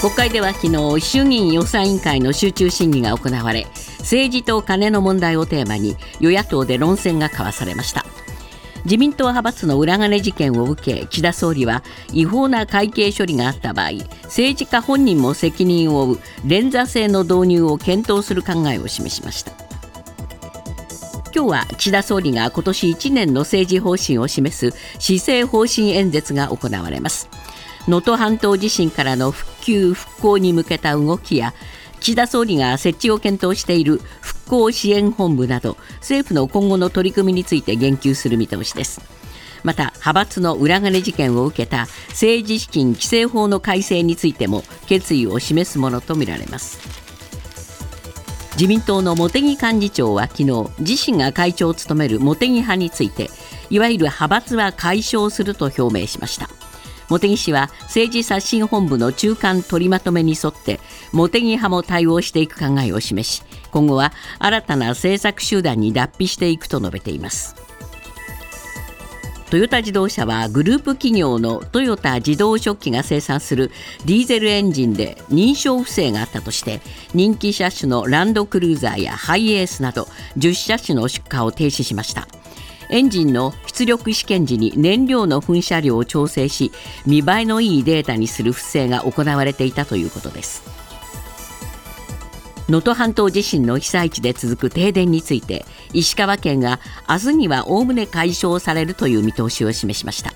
国会では昨日衆議院予算委員会の集中審議が行われ政治と金の問題をテーマに与野党で論戦が交わされました。自民党派閥の裏金事件を受け岸田総理は違法な会計処理があった場合政治家本人も責任を負う連座制の導入を検討する考えを示しました。今日は岸田総理が今年1年の政治方針を示す施政方針演説が行われます。能登半島地震からの復旧・復興に向けた動きや岸田総理が設置を検討している復興支援本部など政府の今後の取り組みについて言及する見通しです。また派閥の裏金事件を受けた政治資金規正法の改正についても決意を示すものとみられます。自民党の茂木幹事長は昨日自身が会長を務める茂木派についていわゆる派閥は解消すると表明しました。茂木氏は政治刷新本部の中間取りまとめに沿って茂木派も対応していく考えを示し今後は新たな政策集団に脱皮していくと述べています。トヨタ自動車はグループ企業のトヨタ自動食器が生産するディーゼルエンジンで認証不正があったとして人気車種のランドクルーザーやハイエースなど10車種の出荷を停止しました。エンジンの出力試験時に燃料の噴射量を調整し見栄えのいいデータにする不正が行われていたということです。能登半島地震の被災地で続く停電について石川県が明日にはおおむね解消されるという見通しを示しました。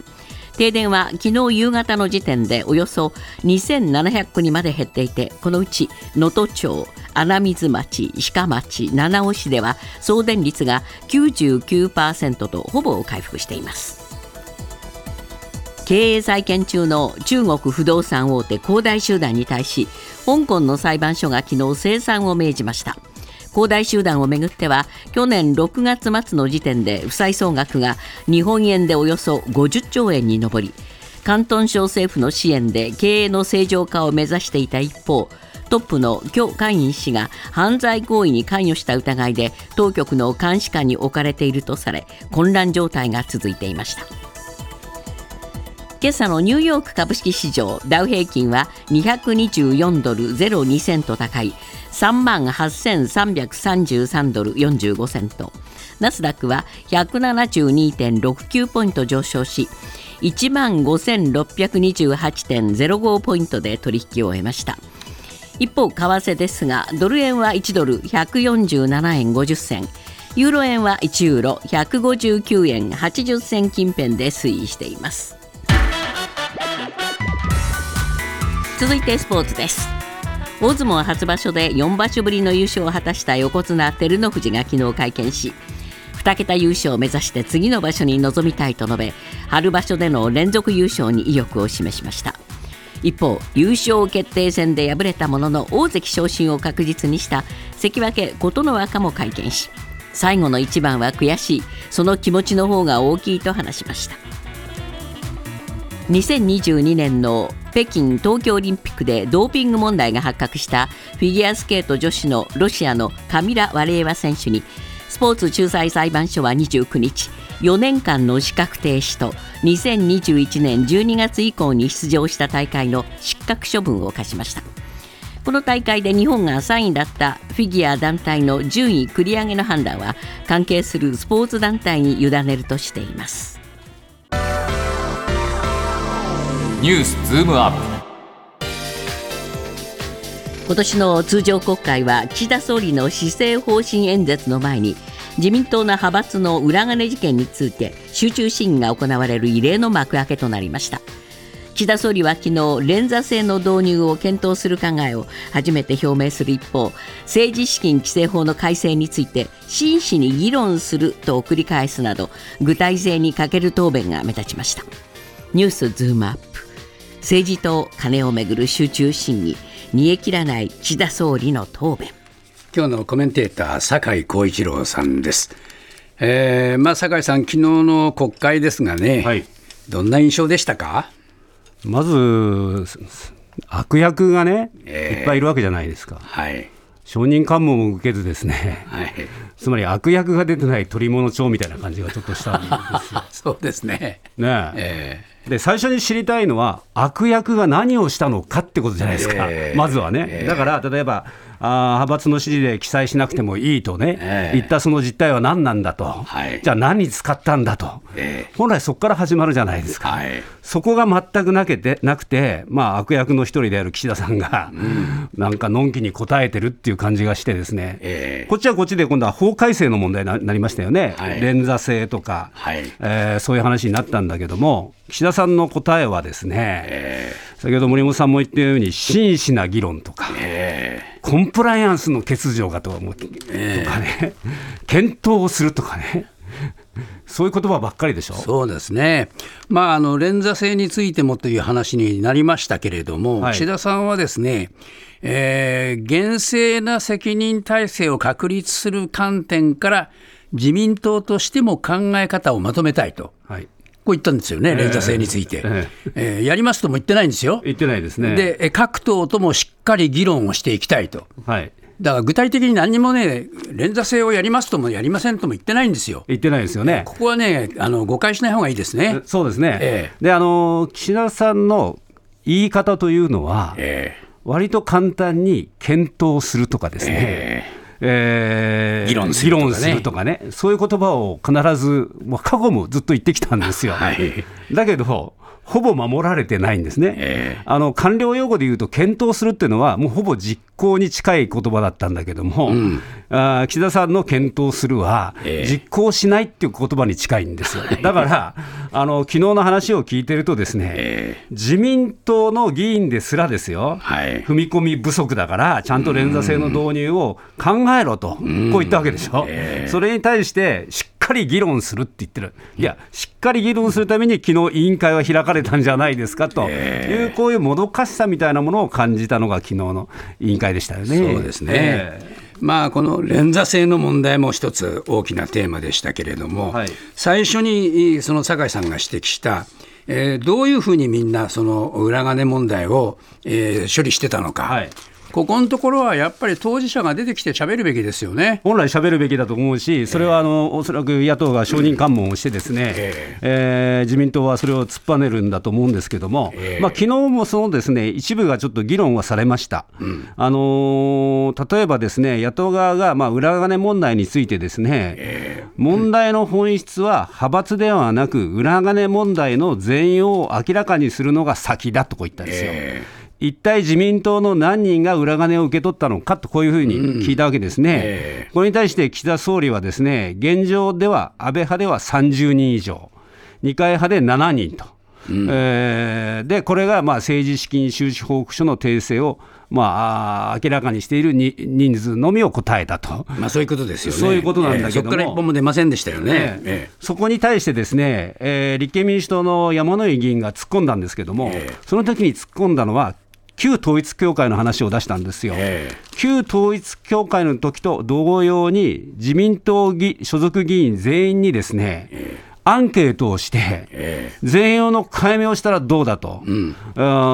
停電は昨日夕方の時点でおよそ2700戸にまで減っていてこのうち能登町穴水町鹿町七尾市では送電率が99%とほぼ回復しています。経営再建中の中国不動産大手恒大集団に対し香港の裁判所が昨日清算を命じました。恒大集団をめぐっては去年6月末の時点で負債総額が日本円でおよそ50兆円に上り広東省政府の支援で経営の正常化を目指していた一方トップの許海員氏が犯罪行為に関与した疑いで当局の監視下に置かれているとされ混乱状態が続いていました。今朝のニューヨーク株式市場ダウ平均は224ドル02セント高い3万8333ドル45セント。ナスダックは172.69ポイント上昇し1万5628.05ポイントで取引を終えました。一方為替ですがドル円は1ドル147円50銭。ユーロ円は1ユーロ159円80銭近辺で推移しています。続いてスポーツです。大相撲初場所で4場所ぶりの優勝を果たした横綱照ノ富士が昨日会見し2桁優勝を目指して次の場所に臨みたいと述べ春場所での連続優勝に意欲を示しました。一方優勝決定戦で敗れたものの大関昇進を確実にした関脇琴ノ若も会見し最後の一番は悔しいその気持ちの方が大きいと話しました。2022年の北京冬季オリンピックでドーピング問題が発覚したフィギュアスケート女子のロシアのカミラ・ワレーワ選手にスポーツ仲裁裁判所は29日4年間の資格停止と2021年12月以降に出場した大会の失格処分を課しました。この大会で日本が3位だったフィギュア団体の順位繰り上げの判断は関係するスポーツ団体に委ねるとしています。ニュースズームアップ。今年の通常国会は岸田総理の施政方針演説の前に自民党の派閥の裏金事件について集中審議が行われる異例の幕開けとなりました。岸田総理は昨日連座制の導入を検討する考えを初めて表明する一方政治資金規正法の改正について真摯に議論すると繰り返すなど具体性に欠ける答弁が目立ちました。ニュースズームアップ。政治と金をめぐる集中審議煮え切らない岸田総理の答弁今日のコメンテーター酒井光一郎さんです。えー、まあ酒井さん昨日の国会ですがね、はい、どんな印象でしたか？まず悪役がね、えー、いっぱいいるわけじゃないですか。はい。証人喚問も受けずですね、はい、つまり悪役が出てない取り物帳みたいな感じがちょっとしたんですよ。そうですね。ねえ。えーで最初に知りたいのは、悪役が何をしたのかってことじゃないですか、まずはね。だから例えばあ派閥の指示で記載しなくてもいいとね、えー、言ったその実態は何なんだと、はい、じゃあ何に使ったんだと、えー、本来そこから始まるじゃないですか、はい、そこが全くなけてなくて、まあ、悪役の一人である岸田さんが、うん、なんかのんきに答えてるっていう感じがしてですね、えー、こっちはこっちで今度は法改正の問題になりましたよね、はい、連座制とか、はい、えー、そういう話になったんだけども、岸田さんの答えはですね、えー、先ほど森本さんも言ったように、真摯な議論とか、えー、コンプライアンスの欠如がとか,、えー、とかね、検討をするとかね。そういう言葉ばっかりでしょ？そうですね、まあ、あの連座制についてもという話になりましたけれども、はい、岸田さんはですね、えー、厳正な責任体制を確立する観点から、自民党としても考え方をまとめたいと、はい、こう言ったんですよね、連座制について、えーえー、やりますとも言ってないんですよ。言ってないですね。で、各党ともしっかり議論をしていきたいと。はいだから具体的に何もね、連座制をやりますともやりませんとも言ってないんですよ。言ってないですよね。ここはね、あの誤解しない方がいいですね。そうですね。えー、で、あの岸田さんの言い方というのは、えー、割と簡単に検討するとかですね。えーえー、議論するとか、ね、するとかね、そういう言葉を必ず、もう過去もずっと言ってきたんですよ。はい、だけど、ほぼ守られてないんですね、えー、あの官僚用語で言うと、検討するっていうのは、もうほぼ実行に近い言葉だったんだけども、うん、あ岸田さんの検討するは、えー、実行しないっていう言葉に近いんですよ。だからあの昨日の話を聞いてるとですね、えー、自民党の議員ですらですよ、はい、踏み込み不足だから、ちゃんと連座制の導入を考えろと、こう言ったわけでしょ。えー、それに対してしっかり議論するって言ってる、いや、しっかり議論するために、昨日委員会は開かれたんじゃないですかと。いう、こういうもどかしさみたいなものを感じたのが、昨日の委員会でしたよね。そうですね、えーまあ、この連座制の問題も一つ大きなテーマでしたけれども、はい、最初にその酒井さんが指摘した、えー、どういうふうにみんなその裏金問題を、えー、処理してたのか、はい、ここのところはやっぱり当事者が出てきて喋るべきですよね。本来喋るべきだと思うし、それはあの、えー、おそらく野党が承認喚問をして、ですね、えー、えー、自民党はそれを突っぱねるんだと思うんですけども、えーまあ昨日もそのですね一部がちょっと議論はされました、うん、あのー、例えばですね野党側がまあ裏金問題について、ですね、えー、問題の本質は派閥ではなく、裏金問題の全容を明らかにするのが先だとこう言ったんですよ。えー一体自民党の何人が裏金を受け取ったのかと、こういうふうに聞いたわけですね、うんえ。ー、これに対して岸田総理は、ですね現状では安倍派では30人以上、二階派で7人と。うん、えー、でこれがまあ政治資金収支報告書の訂正をまあ、明らかにしているに人数のみを答えたと、まあ、そういうことですよね。そういうことなんだけども、えー、そこから一本も出ませんでしたよね。えー、そこに対してですね、えー、立憲民主党の山井議員が突っ込んだんですけども、その時に突っ込んだのは、旧統一教会の話を出したんですよ。旧統一教会の時と同様に、自民党所属議員全員にですね、アンケートをして、全容の解明をしたらどうだと、う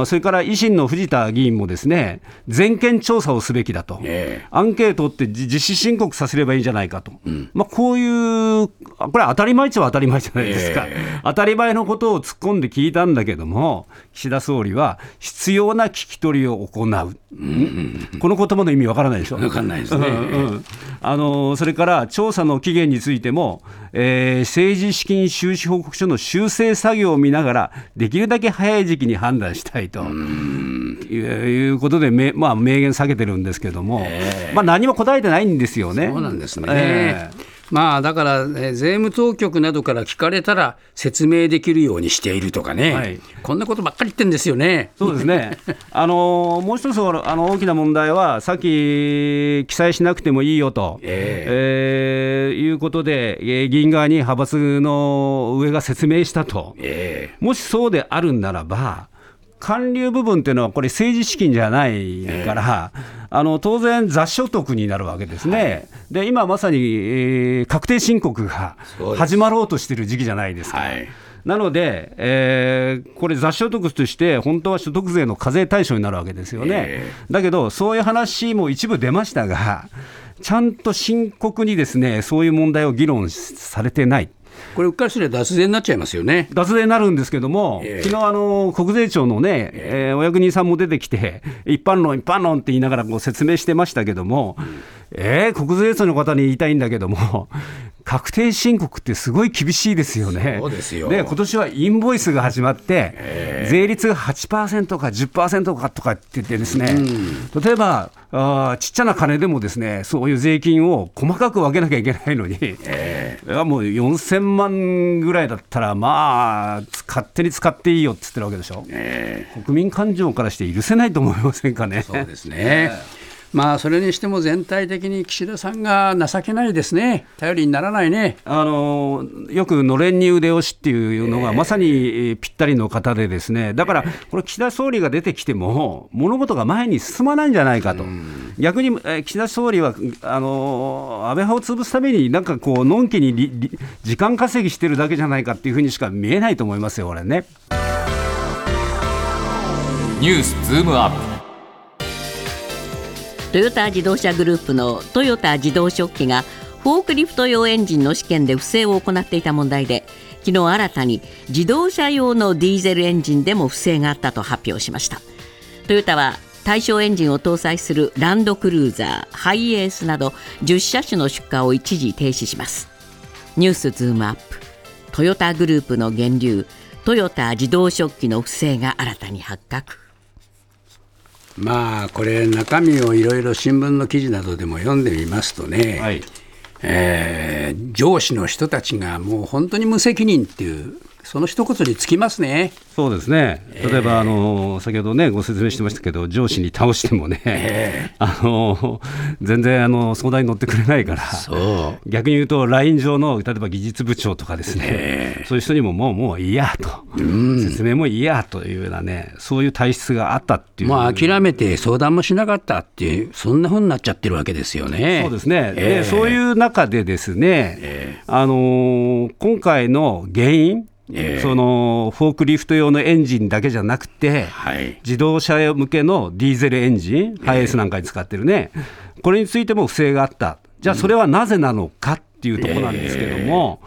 ん、それから維新の藤田議員もですね全件調査をすべきだと、アンケートって実施申告させればいいんじゃないかと、うん、まあ、こういう、これ、当たり前っちゃ当たり前じゃないですか、当たり前のことを突っ込んで聞いたんだけども、岸田総理は必要な聞き取りを行う。この言葉の意味わからないでしょ。わかんないですね、うんあのそれから調査の期限についても、えー、政治資金収支報告書の修正作業を見ながら、できるだけ早い時期に判断したいと。いうことで、まあ、明言下げてるんですけども、えー、まあ、何も答えてないんですよね。そうなんですね、えーまあ、だから、ね、税務当局などから聞かれたら説明できるようにしているとかね、はい、こんなことばっかり言ってんですよね。そうですね。あのもう一つあの大きな問題は、さっき記載しなくてもいいよと、えー、えー、いうことで、議員側に派閥の上が説明したと、えー、もしそうであるんならば、還流部分っていうのは、これ、政治資金じゃないから、えー、あの当然、雑所得になるわけですね、はい、で今まさに、えー、確定申告が始まろうとしてる時期じゃないですか。はいなので、えー、これ、雑所得として、本当は所得税の課税対象になるわけですよね。えー、だけど、そういう話も一部出ましたが、ちゃんと深刻にですねそういう問題を議論されてない。これ、うっかりすれば脱税になっちゃいますよね。脱税になるんですけども、えー、昨日あの国税庁のね、えー、お役人さんも出てきて、一般論、一般論って言いながらこう説明してましたけども、うん、えー、国税庁の方に言いたいんだけども、確定申告ってすごい厳しいですよね。そうですよ。で今年はインボイスが始まって、えー、税率が8%か10%かとかって言ってですね、うん、例えばあちっちゃな金でもですねそういう税金を細かく分けなきゃいけないのに、えー、もう4000万ぐらいだったらまあ勝手に使っていいよって言ってるわけでしょ、えー、国民感情からして許せないと思いませんかね。そうですね、まあそれにしても全体的に岸田さんが情けないですね、頼りにならないね。あのよくのれんに腕押しっていうのが、まさにぴったりの方で、ですね。だから、これ、岸田総理が出てきても、物事が前に進まないんじゃないかと、逆に岸田総理はあの安倍派を潰すために、なんかこう、のんきに時間稼ぎしてるだけじゃないかっていうふうにしか見えないと思いますよ、これね。ニュースズームアップトヨタ自動車グループの豊田自動織機がフォークリフト用エンジンの試験で不正を行っていた問題で昨日新たに自動車用のディーゼルエンジンでも不正があったと発表しました。トヨタは対象エンジンを搭載するランドクルーザーハイエースなど10車種の出荷を一時停止します。ニュースズームアップ。トヨタグループの源流トヨタ自動食器の不正が新たに発覚。まあこれ中身をいろいろ新聞の記事などでも読んでみますとね、はい、えー、上司の人たちがもう本当に無責任っていうその一言につきますね。そうですね。例えば、えー、あの先ほどねご説明してましたけど、上司に倒してもね、えー、あの全然あの相談に乗ってくれないから、逆に言うと LINE 上の例えば技術部長とかですね、えー、そういう人にももうもういいやと、説明もいいやというようなね、そういう体質があったっていう。まあ諦めて相談もしなかったっていうそんなふうになっちゃってるわけですよね。そうですね。でそういう中でですね、あの今回の原因えー、そのフォークリフト用のエンジンだけじゃなくて、はい、自動車向けのディーゼルエンジン、ハイエースなんかに使ってるね、これについても不正があった、じゃあそれはなぜなのかっていうところなんですけども、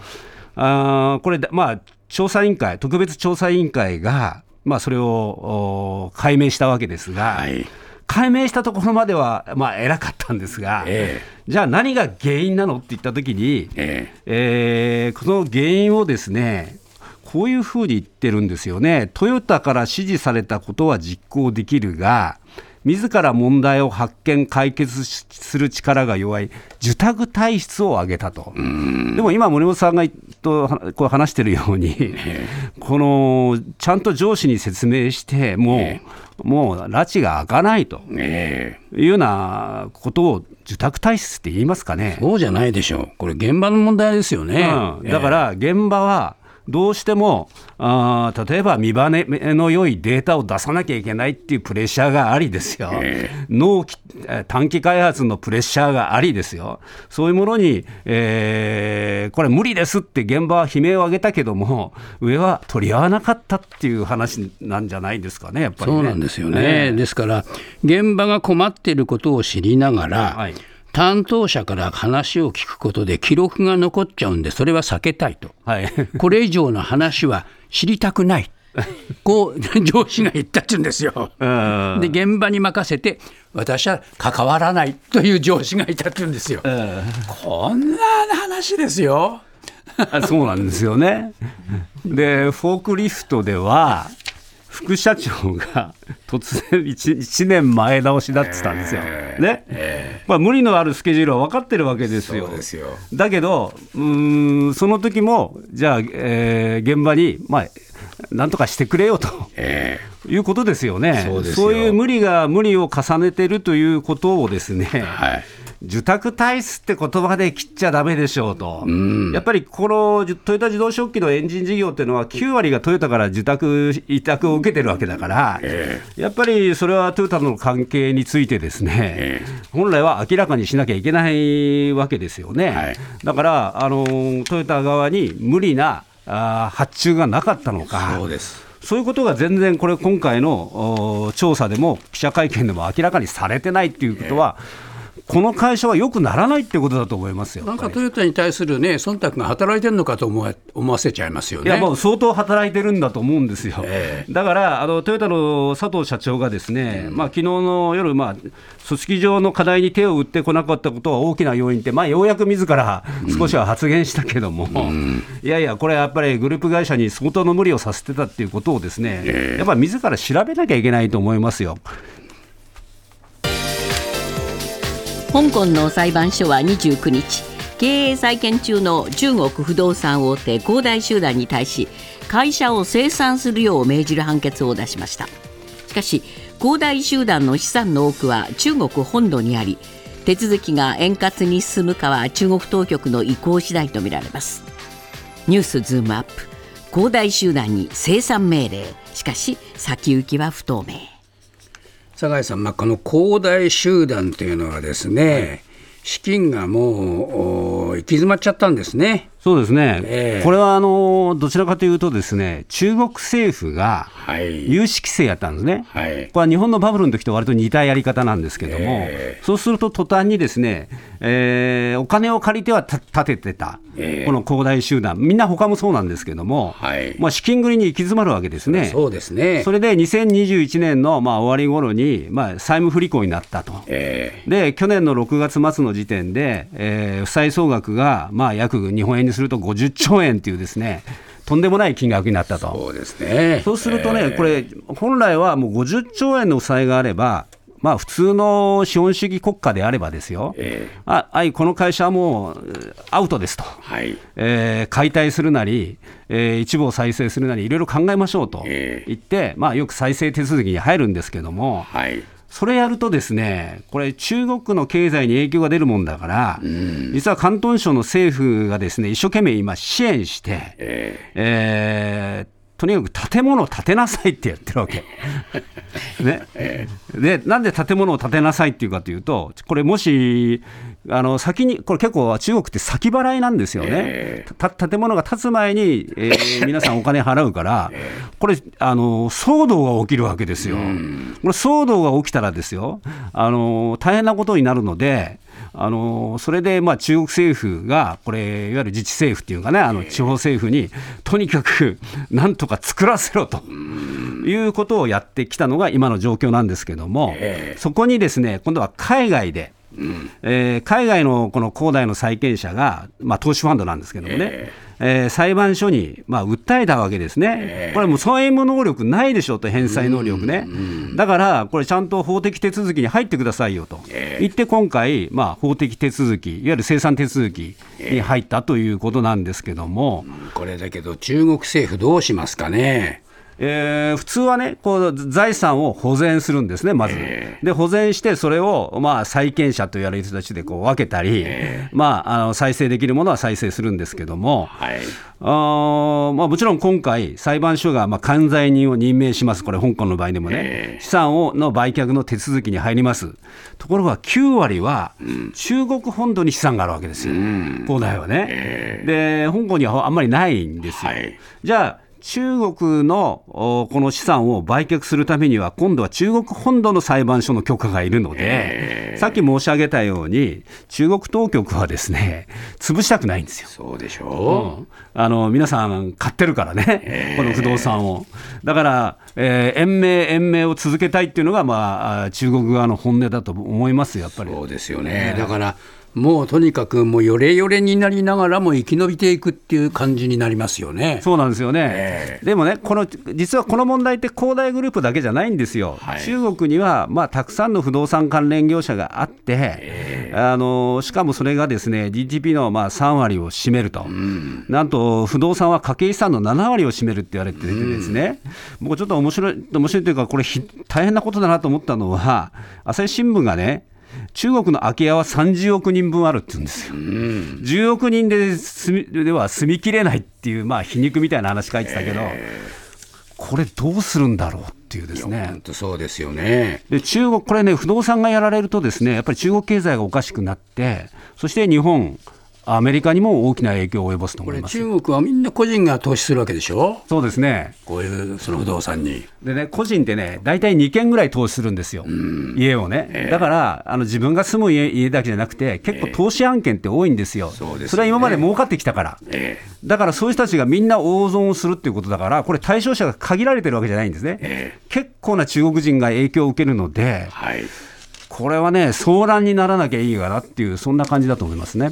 えー、あこれ、まあ、調査委員会、特別調査委員会が、まあ、それを解明したわけですが。はい。解明したところまでは、まあ、偉かったんですが、えー、じゃあ何が原因なのって言ったときに、えー、えー、この原因をですね、こういうふうに言ってるんですよね。トヨタから指示されたことは実行できるが、自ら問題を発見、解決する力が弱い。受託体質を挙げたと、でも今、森本さんがとこう話してるように、このちゃんと上司に説明して、もう、もう拉致が開かないと。いうようなことを受託体質って言いますかね。そうじゃないでしょう、これ、現場の問題ですよね。うん、だから現場はどうしてもあ例えば見バネの良いデータを出さなきゃいけないっていうプレッシャーがありですよ、えー、納期短期開発のプレッシャーがありですよ、そういうものに、えー、これ無理ですって現場は悲鳴を上げたけども、上は取り合わなかったっていう話なんじゃないですかね、やっぱり、ね、そうなんですよね、ですから、現場が困っていることを知りながら、はい担当者から話を聞くことで記録が残っちゃうんで、それは避けたいと、はい、これ以上の話は知りたくない。こう上司が言ったって言うんですよ。で現場に任せて私は関わらないという上司がいたって言うんですよ。こんな話ですよ。そうなんですよね。でフォークリフトでは副社長が突然1、1年前倒しだってたんですよ。えー、ね、えー、まあ、無理のあるスケジュールは分かってるわけですよ。すよ。だけど、うんその時も、じゃあ、えー、現場に、まあ、なんとかしてくれよと、えー、いうことですよね。そうそういう無理が無理を重ねてるということをですね、はい受託体質って言葉で切っちゃだめでしょうと、うん、やっぱりこのトヨタ自動食器のエンジン事業っていうのは、9割がトヨタから受託、委託を受けてるわけだから、えー、やっぱりそれはトヨタの関係について、ですね、えー、本来は明らかにしなきゃいけないわけですよね。はい、だからあのトヨタ側に無理なあ発注がなかったのか。そうです。そういうことが全然、これ、今回の調査でも記者会見でも明らかにされてないっていうことは、えーこの会社は良くならないってことだと思いますよ。なんかトヨタに対する、ね、忖度が働いてるのかと思わ思わせちゃいますよね。いやもう相当働いてるんだと思うんですよ、えー、だからあのトヨタの佐藤社長がですね、うん。まあ昨日の夜、まあ、組織上の課題に手を打ってこなかったことは大きな要因って、まあ、ようやく自ら少しは発言したけども、うん、いやいや、これやっぱりグループ会社に相当の無理をさせてたっていうことをですね、えー、やっぱり自ら調べなきゃいけないと思いますよ。香港の裁判所は29日経営再建中の中国不動産大手恒大集団に対し会社を清算するよう命じる判決を出しました。しかし恒大集団の資産の多くは中国本土にあり手続きが円滑に進むかは中国当局の意向次第とみられます。ニュースズームアップ。恒大集団に清算命令。しかし先行きは不透明。酒井さん、まあ、この恒大集団というのはですね、はい、資金がもう行き詰まっちゃったんですね。そうですね、えー、これはあのどちらかというと、ですね中国政府が融資規制やったんですね、はい、これは日本のバブルの時と割と似たやり方なんですけども、えー、そうすると途端にですね、えー、お金を借りては立ててた、えー、この恒大集団、みんな他もそうなんですけども、はい、まあ、資金繰りに行き詰まるわけですね、そうですね。それで2021年のまあ終わり頃にまに、あ、債務不履行になったと、で去年の6月末の時点で、えー、負債総額がまあ約日本円にすると50兆円っていうですね、とんでもない金額になったと。そうですね。そうするとね、えー、これ、本来はもう50兆円の負債があれば、まあ、普通の資本主義国家であればですよ、えー、ああいこの会社はもうアウトですと、はい。えー、解体するなり、えー、一部を再生するなり、いろいろ考えましょうと言って、えー、まあ、よく再生手続きに入るんですけども、はいそれやるとですね、これ、中国の経済に影響が出るもんだから、実は広東省の政府がですね一生懸命今、支援して、えー、えーとにかく建物を建てなさいってやってるわけ。ね、でなんで建物を建てなさいっていうかというと、これ、もしあの先に、これ結構、中国って先払いなんですよね、えー、建物が建つ前に、えー、皆さんお金払うから、これあの、騒動が起きるわけですよ。これ騒動が起きたらですよ。あの、大変なことになるので、あのそれでまあ中国政府が、これ、いわゆる自治政府っていうかね、あの地方政府に、とにかくなんとか作らせろということをやってきたのが今の状況なんですけども、そこにですね今度は海外で、うん。えー、海外のこの恒大の債権者が、まあ、投資ファンドなんですけどもね、えーえー、裁判所に、まあ、訴えたわけですね、えー、これもう債務能力ないでしょと、返済能力ね、だからこれ、ちゃんと法的手続きに入ってくださいよと。言って、今回、まあ、法的手続き、いわゆる生産手続きに入ったということなんですけども、これだけど、中国政府、どうしますかね。えー、普通はね、こう財産を保全するんですね、まず。えー、で、保全して、それを、まあ、債権者と言われる人たちでこう分けたり、えー、まあ、あの再生できるものは再生するんですけども、はい、あまあ、もちろん今回、裁判所がまあ管財人を任命します、これ、香港の場合でもね、えー、資産をの売却の手続きに入ります。ところが9割は中国本土に資産があるわけですよ、恒、う、大、はね、で、香港にはあんまりないんですよ。はい、じゃあ中国のこの資産を売却するためには、今度は中国本土の裁判所の許可がいるので、さっき申し上げたように、中国当局はですね潰したくないんですよ。そうでしょう、うん、あの皆さん、買ってるからね、この不動産を。だから、えー、延命、延命を続けたいっていうのが、まあ、中国側の本音だと思いますやっぱり。そうですよね、だからもうとにかくもうよれよれになりながらも生き延びていくっていう感じになりますよね。そうなんですよね。えー、でもね、この実はこの問題って恒大グループだけじゃないんですよ。はい、中国にはまあたくさんの不動産関連業者があって、えー、あのしかもそれがですね GDP のまあ3割を占めると、うん、なんと不動産は家計資産の7割を占めるって言われててですね、うん、僕ちょっと面白い面白いというかこれ大変なことだなと思ったのは朝日新聞がね中国の空き家は30億人分あるって言うんですよ、うん、10億人ででは住みきれないっていう、まあ、皮肉みたいな話書いてたけど、これ、どうするんだろうっていうですね。本当そうですよねで中国、これね、不動産がやられると、ですねやっぱり中国経済がおかしくなって、そして日本、アメリカにも大きな影響を及ぼすと思います。中国はみんな個人が投資するわけでしょ、そうですね、こういうその不動産に。でね、個人ってね、大体2軒ぐらい投資するんですよ、家をね、えー、だからあの自分が住む家家だけじゃなくて、結構投資案件って多いんですよ、えー、それは今まで儲かってきたから、えー、だからそういう人たちがみんな大損するっていうことだから、これ、対象者が限られてるわけじゃないんですね、結構な中国人が影響を受けるので。はい。これはね、騒乱にならなきゃいいかなっていう、そんな感じだと思いますね。